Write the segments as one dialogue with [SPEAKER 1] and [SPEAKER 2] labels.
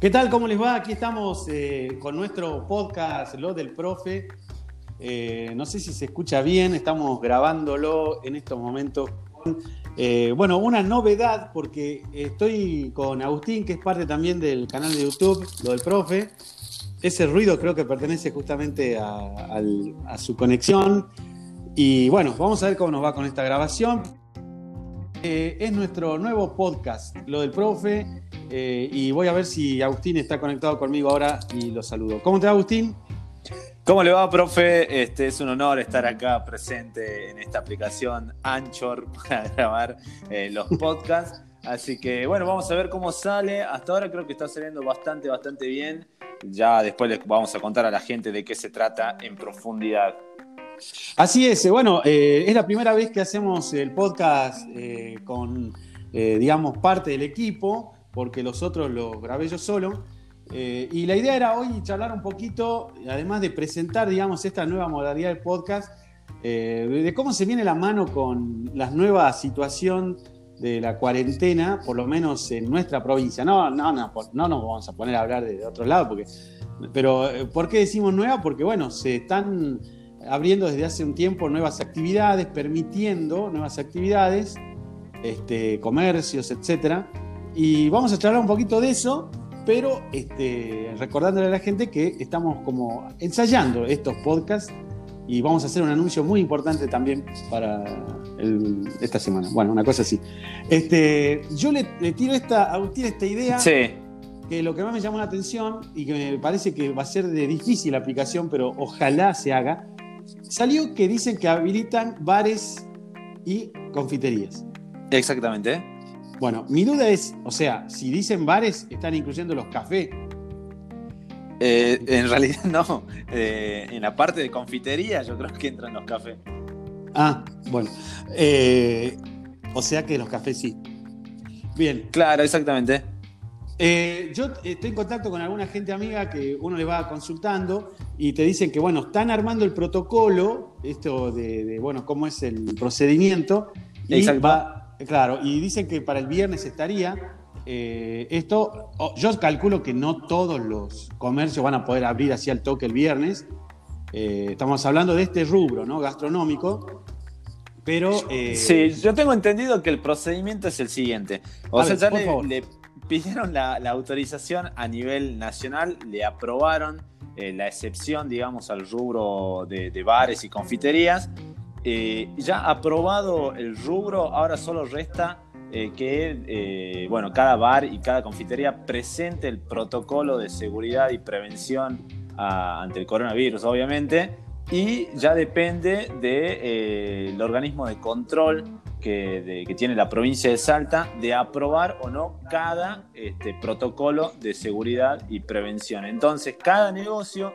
[SPEAKER 1] ¿Qué tal? ¿Cómo les va? Aquí estamos eh, con nuestro podcast, Lo del Profe. Eh, no sé si se escucha bien, estamos grabándolo en estos momentos. Eh, bueno, una novedad porque estoy con Agustín, que es parte también del canal de YouTube, Lo del Profe. Ese ruido creo que pertenece justamente a, a su conexión. Y bueno, vamos a ver cómo nos va con esta grabación. es nuestro nuevo podcast, Lo del Profe. Eh, y voy a ver si Agustín está conectado conmigo ahora y lo saludo. ¿Cómo te va, Agustín?
[SPEAKER 2] ¿Cómo le va, profe? Este, es un honor estar acá presente en esta aplicación Anchor para grabar eh, los podcasts. Así que bueno, vamos a ver cómo sale. Hasta ahora creo que está saliendo bastante, bastante bien. Ya después les vamos a contar a la gente de qué se trata en profundidad.
[SPEAKER 1] Así es, bueno, eh, es la primera vez que hacemos el podcast con, digamos, parte del equipo porque los otros los grabé yo solo. Eh, y la idea era hoy charlar un poquito, además de presentar, digamos, esta nueva modalidad de podcast, eh, de cómo se viene la mano con la nueva situación de la cuarentena, por lo menos en nuestra provincia. No, no, no, no nos vamos a poner a hablar de, otro lado, porque, pero eh, ¿por qué decimos nueva? Porque, bueno, se están abriendo desde hace un tiempo nuevas actividades, permitiendo nuevas actividades, este, comercios, etcétera y vamos a charlar un poquito de eso, pero este, recordándole a la gente que estamos como ensayando estos podcasts y vamos a hacer un anuncio muy importante también para esta semana. Bueno, una cosa así. Este, yo le, tiro esta, a esta idea. Que lo que más me llamó la atención y que me parece que va a ser de difícil aplicación, pero ojalá se haga, salió que dicen que habilitan bares y confiterías.
[SPEAKER 2] Exactamente.
[SPEAKER 1] Bueno, mi duda es, o sea, si dicen bares, están incluyendo los cafés.
[SPEAKER 2] Eh, en realidad no. Eh, en la parte de confitería yo creo que entran los cafés.
[SPEAKER 1] Ah, bueno. Eh, o sea que los cafés sí.
[SPEAKER 2] Bien. Claro, exactamente.
[SPEAKER 1] yo estoy en contacto con alguna gente amiga que uno le va consultando y te dicen que, bueno, están armando el protocolo, esto de, bueno, cómo es el procedimiento. Y va, Claro, y dicen que para el viernes estaría. Eh, esto, yo calculo que no todos los comercios van a poder abrir así al toque el viernes. Eh, estamos hablando de este rubro, ¿no? Gastronómico. Pero.
[SPEAKER 2] Eh, sí, yo tengo entendido que el procedimiento es el siguiente. O sea, ya le, pidieron la, autorización a nivel nacional, le aprobaron la excepción, digamos, al rubro de bares y confiterías eh, ya aprobado el rubro, ahora solo resta eh, que eh, bueno, cada bar y cada confitería presente el protocolo de seguridad y prevención ah, ante el coronavirus, obviamente, y ya depende del organismo de control que, tiene la provincia de Salta de aprobar o no cada este, protocolo de seguridad y prevención. Entonces, cada negocio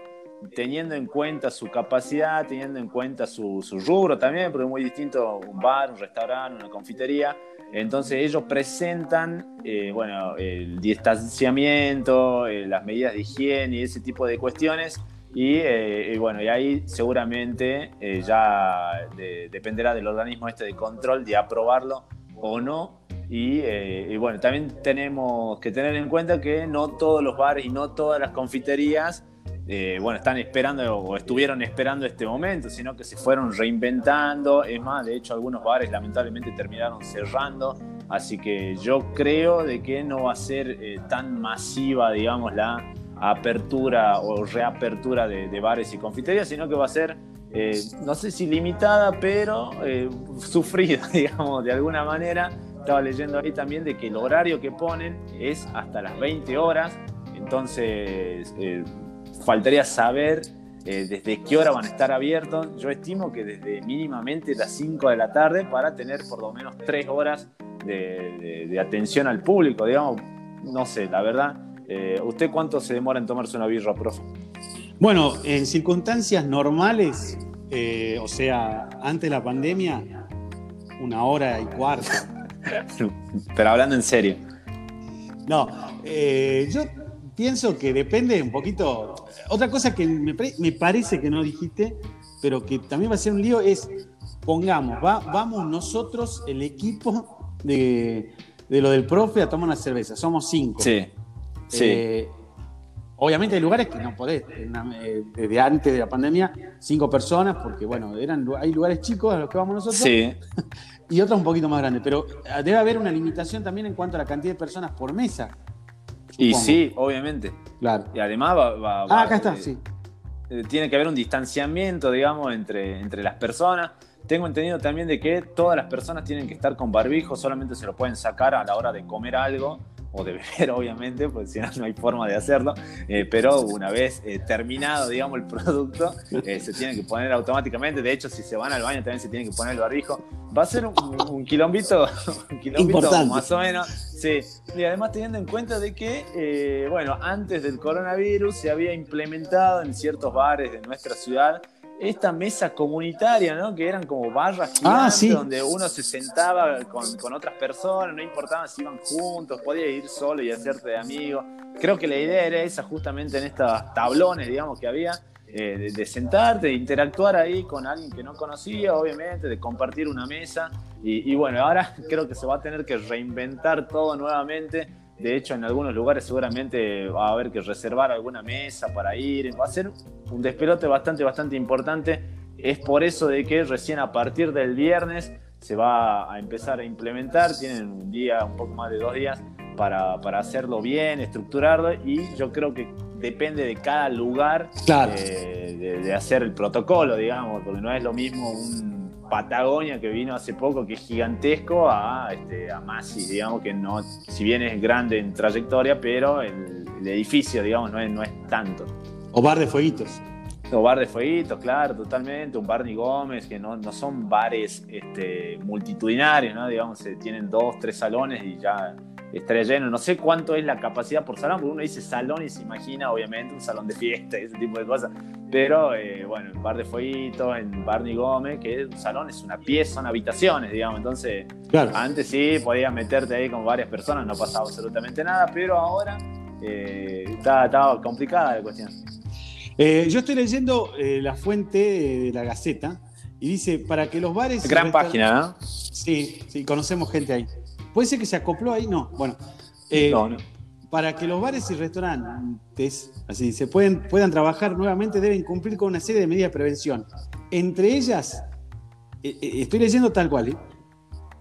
[SPEAKER 2] teniendo en cuenta su capacidad, teniendo en cuenta su, rubro también, porque es muy distinto un bar, un restaurante, una confitería. Entonces ellos presentan, eh, bueno, el distanciamiento, eh, las medidas de higiene y ese tipo de cuestiones. Y, eh, bueno, y ahí seguramente ya dependerá del organismo este de control de aprobarlo o no. Y, y, bueno, también tenemos que tener en cuenta que no todos los bares y no todas las confiterías eh, bueno, están esperando o estuvieron esperando este momento, sino que se fueron reinventando. Es más, de hecho, algunos bares lamentablemente terminaron cerrando. Así que yo creo de que no va a ser eh, tan masiva, digamos, la apertura o reapertura de, bares y confiterías, sino que va a ser, eh, no sé si limitada, pero sufrida, digamos, de alguna manera. Estaba leyendo ahí también de que el horario que ponen es hasta las 20 horas. Entonces, faltaría saber eh, desde qué hora van a estar abiertos. Yo estimo que desde mínimamente las 5 de la tarde para tener por lo menos 3 horas de, atención al público, digamos. No sé, la verdad. Eh, ¿Usted cuánto se demora en tomarse una birra, profe?
[SPEAKER 1] Bueno, en circunstancias normales, eh, o sea, antes de la pandemia, una hora y cuarto.
[SPEAKER 2] Pero hablando en serio.
[SPEAKER 1] No, yo pienso que depende un poquito. Otra cosa que me, parece que no dijiste, pero que también va a ser un lío, es pongamos, va, vamos nosotros, el equipo de, lo del profe, a tomar una cerveza. Somos cinco.
[SPEAKER 2] Sí.
[SPEAKER 1] Sí. obviamente hay lugares que no podés, desde antes de la pandemia, cinco personas, porque bueno, eran, hay lugares chicos a los que vamos nosotros.
[SPEAKER 2] Sí.
[SPEAKER 1] y otros un poquito más grandes. Pero ah, debe haber una limitación también en cuanto a la cantidad de personas por mesa.
[SPEAKER 2] Y sí, obviamente.
[SPEAKER 1] Claro.
[SPEAKER 2] Y además va.
[SPEAKER 1] ah, acá está, sí.
[SPEAKER 2] Eh, tiene que haber un distanciamiento, digamos, entre, entre las personas. Tengo entendido también de que todas las personas tienen que estar con barbijo, solamente se lo pueden sacar a la hora de comer algo o de beber, obviamente, porque si no, no hay forma de hacerlo. Eh, pero una vez eh, terminado, digamos, el producto, eh, se tiene que poner automáticamente. De hecho, si se van al baño, también se tiene que poner el barbijo. Va a ser un, un quilombito, un quilombito más o menos. Sí. Y además, teniendo en cuenta de que, bueno, antes del coronavirus se había implementado en ciertos bares de nuestra ciudad esta mesa comunitaria, ¿no? Que eran como barras
[SPEAKER 1] ah,
[SPEAKER 2] gigantes donde uno se sentaba con, otras personas, no importaba si iban juntos, podía ir solo y hacerte de amigo. Creo que la idea era esa justamente en estos tablones, digamos, que había, eh, de, sentarte, de interactuar ahí con alguien que no conocía, obviamente, de compartir una mesa. Y, y bueno, ahora creo que se va a tener que reinventar todo nuevamente de hecho, en algunos lugares seguramente va a haber que reservar alguna mesa para ir. Va a ser un despelote bastante, bastante importante. Es por eso de que recién a partir del viernes se va a empezar a implementar. Tienen un día, un poco más de dos días para, hacerlo bien, estructurarlo. Y yo creo que depende de cada lugar
[SPEAKER 1] eh,
[SPEAKER 2] de, de, hacer el protocolo, digamos, porque no es lo mismo un Patagonia que vino hace poco, que es gigantesco, a, este, a Masi, digamos que no, si bien es grande en trayectoria, pero el, edificio, digamos, no es, no es tanto.
[SPEAKER 1] O bar de fueguitos.
[SPEAKER 2] O bar de fueguitos, claro, totalmente. Un Barney Gómez, que no, no son bares este, multitudinarios, ¿no? Digamos, se tienen dos, tres salones y ya estaría lleno. No sé cuánto es la capacidad por salón, porque uno dice salón y se imagina, obviamente, un salón de fiesta y ese tipo de cosas. Pero eh, bueno, en Bar de Fueguito, en Barney Gómez, que es un salón, es una pieza, son habitaciones, digamos. Entonces, antes sí podías meterte ahí con varias personas, no pasaba absolutamente nada, pero ahora eh, estaba, complicada la cuestión.
[SPEAKER 1] Eh, yo estoy leyendo la fuente de la Gaceta y dice: para que los bares.
[SPEAKER 2] Gran página, ¿no?
[SPEAKER 1] Sí, sí, conocemos gente ahí. ¿Puede ser que se acopló ahí? No. Bueno. Eh, para que los bares y restaurantes así, se pueden, puedan trabajar nuevamente, deben cumplir con una serie de medidas de prevención. Entre ellas, eh, eh, estoy leyendo tal cual,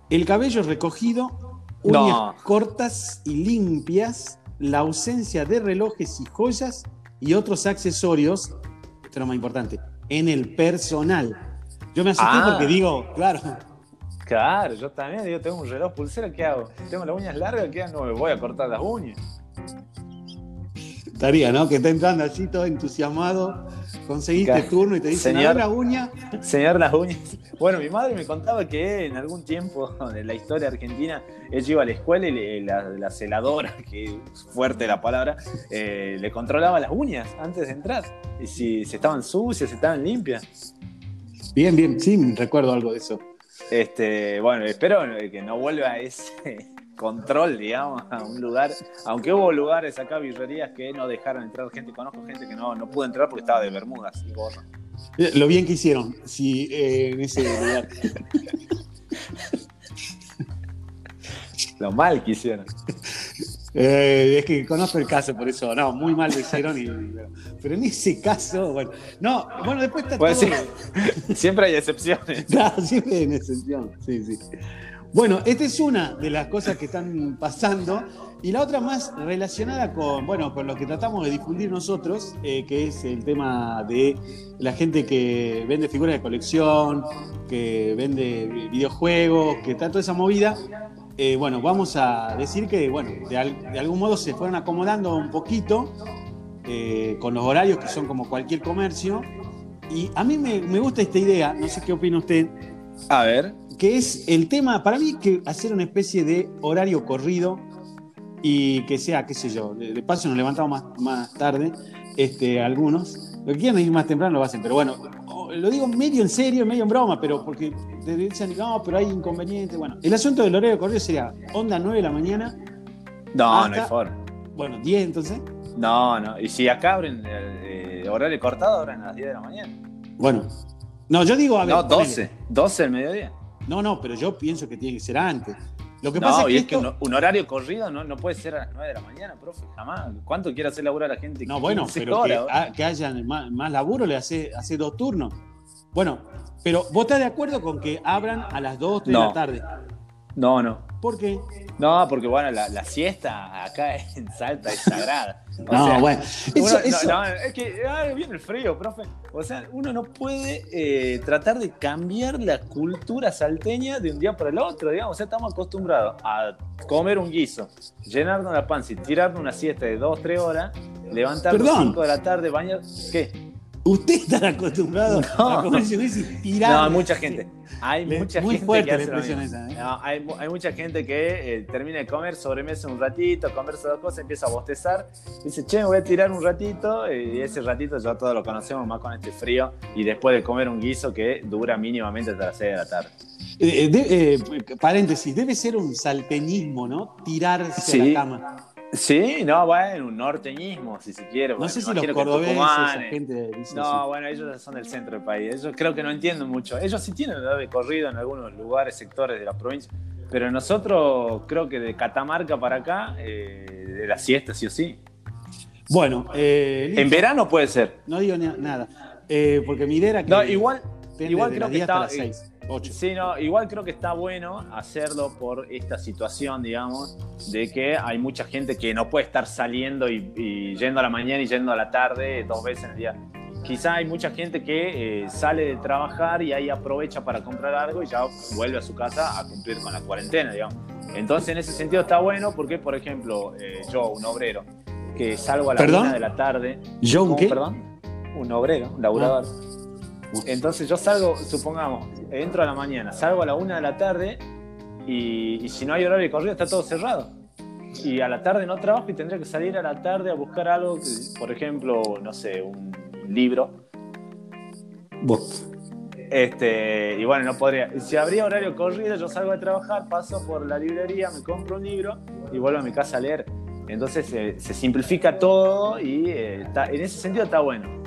[SPEAKER 1] el cabello recogido, uñas cortas y limpias, la ausencia de relojes y joyas y otros accesorios, esto es lo más importante, en el personal. Yo me asusté ah. porque digo, claro,
[SPEAKER 2] Claro, yo también, digo, tengo un reloj pulsera, ¿qué hago? Tengo las uñas largas, ¿qué hago? No me voy a cortar las uñas.
[SPEAKER 1] Estaría, ¿no? Que está entrando allí todo entusiasmado, conseguiste turno y te dice, señor la uña.
[SPEAKER 2] Señor las uñas. Bueno, mi madre me contaba que en algún tiempo de la historia argentina, ella iba a la escuela y la, celadora, que es fuerte la palabra, eh, le controlaba las uñas antes de entrar. Y si, si estaban sucias, si estaban limpias.
[SPEAKER 1] Bien, bien, sí, recuerdo algo de eso.
[SPEAKER 2] Este, bueno, espero que no vuelva a ese control, digamos, a un lugar. Aunque hubo lugares acá, birrerías, que no dejaron entrar gente. Conozco gente que no, no pudo entrar porque estaba de Bermudas y gorro.
[SPEAKER 1] Eh, lo bien que hicieron, si eh, en ese lugar.
[SPEAKER 2] Lo mal que hicieron.
[SPEAKER 1] Eh, es que conozco el caso, por eso, no, muy mal lo hicieron. pero en ese caso, bueno, no, bueno, después está
[SPEAKER 2] todo. siempre hay excepciones.
[SPEAKER 1] Claro, siempre hay excepción, sí, sí. Bueno, esta es una de las cosas que están pasando. Y la otra más relacionada con, bueno, con lo que tratamos de difundir nosotros, eh, que es el tema de la gente que vende figuras de colección, que vende videojuegos, que está toda esa movida. Eh, bueno, vamos a decir que, bueno, de, algún modo se fueron acomodando un poquito eh, con los horarios que son como cualquier comercio. Y a mí me, gusta esta idea, no sé qué opina usted.
[SPEAKER 2] A ver.
[SPEAKER 1] Que es el tema, para mí, que hacer una especie de horario corrido y que sea, qué sé yo, de, paso nos levantamos más, más tarde, este, algunos. Lo que quieran ir más temprano lo hacen, pero bueno, lo digo medio en serio, medio en broma, pero porque te dicen, no, pero hay inconvenientes. Bueno, el asunto del horario de correo sería onda 9 de la mañana.
[SPEAKER 2] No, no hay forma.
[SPEAKER 1] Bueno, 10 entonces.
[SPEAKER 2] No, no. Y si acá abren eh, horario cortado, abren a las 10 de la mañana.
[SPEAKER 1] Bueno. No, yo digo, a ver.
[SPEAKER 2] No, 12. 12 del mediodía.
[SPEAKER 1] No, no, pero yo pienso que tiene que ser antes.
[SPEAKER 2] Lo que pasa es que, un, horario corrido no, no puede ser a las 9 de la mañana, profe, jamás. ¿Cuánto quiere hacer laburar a la gente?
[SPEAKER 1] No, bueno, pero que, haya más, laburo le hace, hace dos turnos. Bueno, pero ¿vos estás de acuerdo con que abran a las 2 de la tarde?
[SPEAKER 2] No, no.
[SPEAKER 1] ¿Por qué?
[SPEAKER 2] No, porque bueno, la, siesta acá en Salta es sagrada.
[SPEAKER 1] no, bueno.
[SPEAKER 2] no, es que viene el frío, profe. O sea, uno no puede eh, tratar de cambiar la cultura salteña de un día para el otro, digamos. O sea, estamos acostumbrados a comer un guiso, llenarnos la panza y tirarnos una siesta de 2, 3 horas, levantarnos a 5 de la tarde, bañar. ¿Qué?
[SPEAKER 1] Usted está acostumbrado a comer y tirar.
[SPEAKER 2] No, hay mucha gente. Hay mucha muy gente fuerte que hace la expresión esa. ¿eh? No, hay, hay, mucha gente que eh, termina de comer, sobremesa un ratito, conversa dos cosas, empieza a bostezar. Dice, che, me voy a tirar un ratito. Y ese ratito ya todos lo conocemos más con este frío. Y después de comer un guiso que dura mínimamente hasta las 6 de la tarde.
[SPEAKER 1] Eh, eh paréntesis, debe ser un salteñismo, ¿no? Tirarse a la cama.
[SPEAKER 2] Sí, no, bueno, un norteñismo, si se quiere.
[SPEAKER 1] No sé si los cordobeses, esa gente
[SPEAKER 2] No, bueno, ellos son del centro del país. Ellos creo que no entienden mucho. Ellos sí tienen edad de corrido en algunos lugares, sectores de la provincia. Pero nosotros, creo que de Catamarca para acá, eh, de la siesta, sí o sí.
[SPEAKER 1] Bueno,
[SPEAKER 2] eh, en verano puede ser.
[SPEAKER 1] No digo nada. Eh, porque Midera que.
[SPEAKER 2] No, igual, igual creo que está. Sí, no, igual creo que está bueno hacerlo por esta situación, digamos, de que hay mucha gente que no puede estar saliendo y, yendo a la mañana y yendo a la tarde dos veces en el día. Quizá hay mucha gente que eh, sale de trabajar y ahí aprovecha para comprar algo y ya vuelve a su casa a cumplir con la cuarentena, digamos. Entonces, en ese sentido está bueno porque, por ejemplo, eh, yo, un obrero, que salgo a la una de la tarde.
[SPEAKER 1] ¿Yo un qué?
[SPEAKER 2] Perdón. Un obrero, un laburador. Ah. Entonces yo salgo, supongamos, entro a la mañana, salgo a la una de la tarde y, si no hay horario de corrida está todo cerrado. Y a la tarde no trabajo y tendría que salir a la tarde a buscar algo, por ejemplo, no sé, un libro. Este, y bueno, no podría. Si habría horario corrido, yo salgo a trabajar, paso por la librería, me compro un libro y vuelvo a mi casa a leer. Entonces se simplifica todo y eh, en ese sentido está bueno.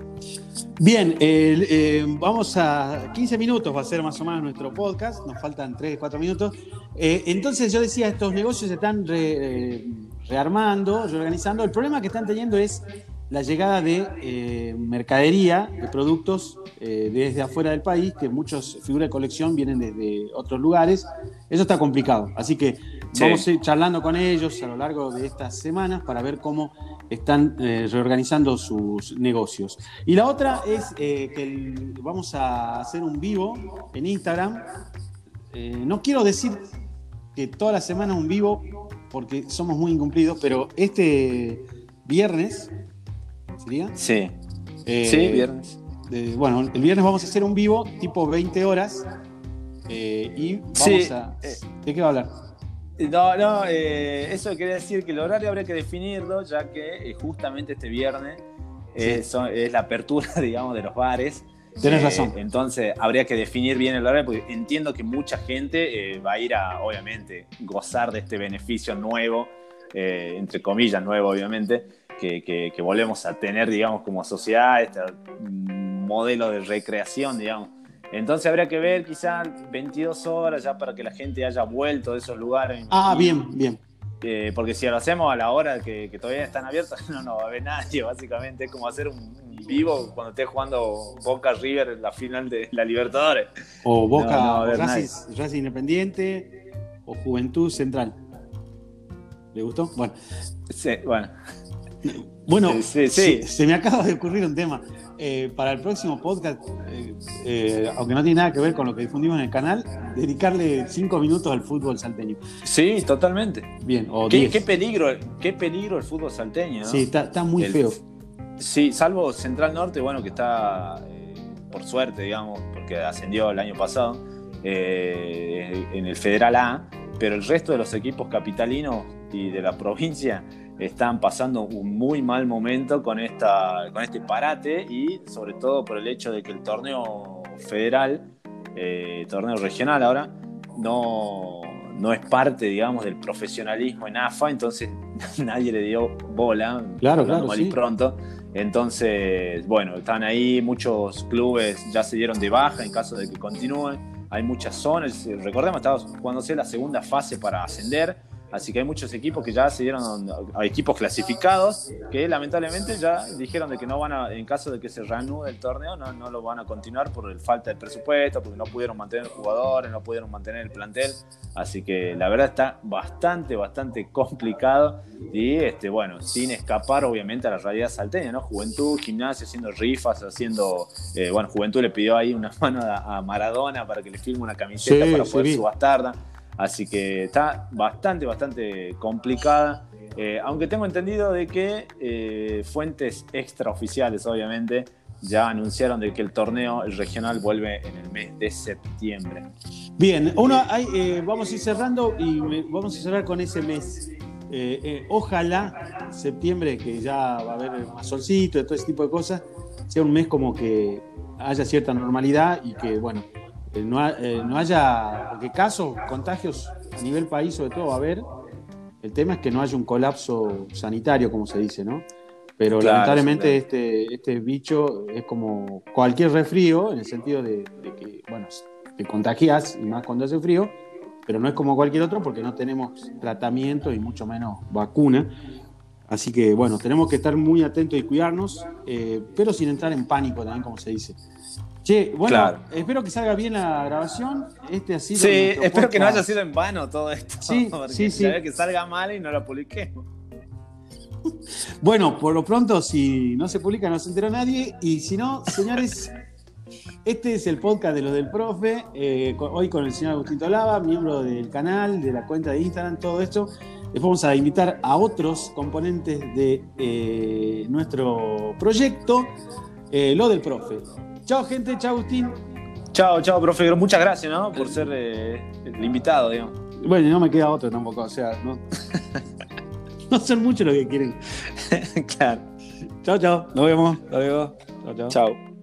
[SPEAKER 1] Bien, eh, vamos a 15 minutos, va a ser más o menos nuestro podcast, nos faltan 3, 4 minutos. Eh, entonces yo decía, estos negocios se están eh, rearmando, reorganizando. El problema que están teniendo es la llegada de mercadería, de productos desde afuera del país, que muchos figuras de colección vienen desde otros lugares. Eso está complicado. Así que vamos a ir charlando con ellos a lo largo de estas semanas para ver cómo están eh, reorganizando sus negocios. Y la otra es eh, que vamos a hacer un vivo en Instagram. Eh, no quiero decir que toda la semana un vivo, porque somos muy incumplidos, pero este viernes, ¿sería?
[SPEAKER 2] Sí. sí, viernes.
[SPEAKER 1] bueno, el viernes vamos a hacer un vivo tipo 20 horas. y vamos a. ¿De qué va a hablar?
[SPEAKER 2] No, no, eh, eso quiere decir que el horario habría que definirlo, ya que eh, justamente este viernes es la apertura, digamos, de los bares.
[SPEAKER 1] Tienes eh, razón.
[SPEAKER 2] Entonces habría que definir bien el horario, porque entiendo que mucha gente va a ir a, obviamente, gozar de este beneficio nuevo, entre comillas, nuevo, obviamente, que, que, volvemos a tener, digamos, como sociedad, este modelo de recreación, digamos entonces habría que ver quizás 22 horas ya para que la gente haya vuelto de esos lugares.
[SPEAKER 1] Ah, bien, bien.
[SPEAKER 2] Eh, porque si lo hacemos a la hora que, todavía están abiertos, no, no va a haber nadie, básicamente. Es como hacer un, vivo cuando estés jugando Boca River en la final de la Libertadores.
[SPEAKER 1] O Boca Racing, Independiente o Juventud Central. ¿Le gustó? Bueno.
[SPEAKER 2] Sí, bueno.
[SPEAKER 1] Bueno, sí, se me acaba de ocurrir un tema. Eh, para el próximo podcast, eh, eh, aunque no tiene nada que ver con lo que difundimos en el canal, dedicarle cinco minutos al fútbol salteño.
[SPEAKER 2] Sí, totalmente.
[SPEAKER 1] Bien, o
[SPEAKER 2] ¿Qué, qué peligro, qué peligro el fútbol salteño.
[SPEAKER 1] Sí, está, muy feo.
[SPEAKER 2] Sí, salvo Central Norte, bueno, que está, por suerte, digamos, porque ascendió el año pasado, en el Federal A, pero el resto de los equipos capitalinos y de la provincia están pasando un muy mal momento con, esta, con este parate y sobre todo por el hecho de que el torneo federal, eh, torneo regional ahora, no, no es parte, digamos, del profesionalismo en AFA, entonces nadie le dio bola,
[SPEAKER 1] claro, claro,
[SPEAKER 2] mal y pronto. Entonces, bueno, están ahí, muchos clubes ya se dieron de baja en caso de que continúen hay muchas zonas. Recordemos, estamos jugándose la segunda fase para ascender Así que hay muchos equipos que ya se dieron a equipos clasificados que lamentablemente ya dijeron de que no van a, en caso de que se reanude el torneo, no, no lo van a continuar por el falta de presupuesto, porque no pudieron mantener jugadores, no pudieron mantener el plantel. Así que la verdad está bastante, bastante complicado. Y este, bueno, sin escapar obviamente a la realidad salteña, ¿no? Juventud, gimnasio, haciendo rifas, haciendo. Eh, bueno, Juventud le pidió ahí una mano a, Maradona para que le firme una camiseta para poder subastarla. Así que está bastante, bastante complicada. Eh, aunque tengo entendido de que eh, fuentes extraoficiales, obviamente, ya anunciaron de que el torneo regional vuelve en el mes de septiembre.
[SPEAKER 1] Bien, uno, eh, vamos a ir cerrando y vamos a cerrar con ese mes. ojalá septiembre, que ya va a haber más solcito todo ese tipo de cosas, sea un mes como que haya cierta normalidad y que, bueno, eh, eh, no, haya, porque casos, contagios a nivel país sobre todo va a haber, el tema es que no haya un colapso sanitario, como se dice, ¿no? Pero lamentablemente este, este bicho es como cualquier resfrío, en el sentido de, que, bueno, te contagias, y más cuando hace frío, pero no es como cualquier otro porque no tenemos tratamiento y mucho menos vacuna. Así que, bueno, tenemos que estar muy atentos y cuidarnos, eh, pero sin entrar en pánico también, como se dice. Che, bueno, espero que salga bien la grabación. Este ha sido
[SPEAKER 2] sí, espero que no haya sido en vano todo esto. Sí, sí, sí. Que salga mal y no lo publiquemos.
[SPEAKER 1] Bueno, por lo pronto, si no se publica, no se entera nadie. Y si no, señores, este es el podcast de los del profe. Eh, hoy con el señor Agustín Tolava, miembro del canal, de la cuenta de Instagram, todo esto. Les vamos a invitar a otros componentes de eh, nuestro proyecto, eh, lo del profe. Chao, gente. Chao, Agustín.
[SPEAKER 2] Chao, chao, profe. Muchas gracias, ¿no? Por ser eh, el invitado, digamos.
[SPEAKER 1] Bueno, no me queda otro tampoco. O sea, no, no son muchos los que quieren.
[SPEAKER 2] claro.
[SPEAKER 1] Chao, chao. Nos vemos. Nos vemos. Chao, chao. Chao.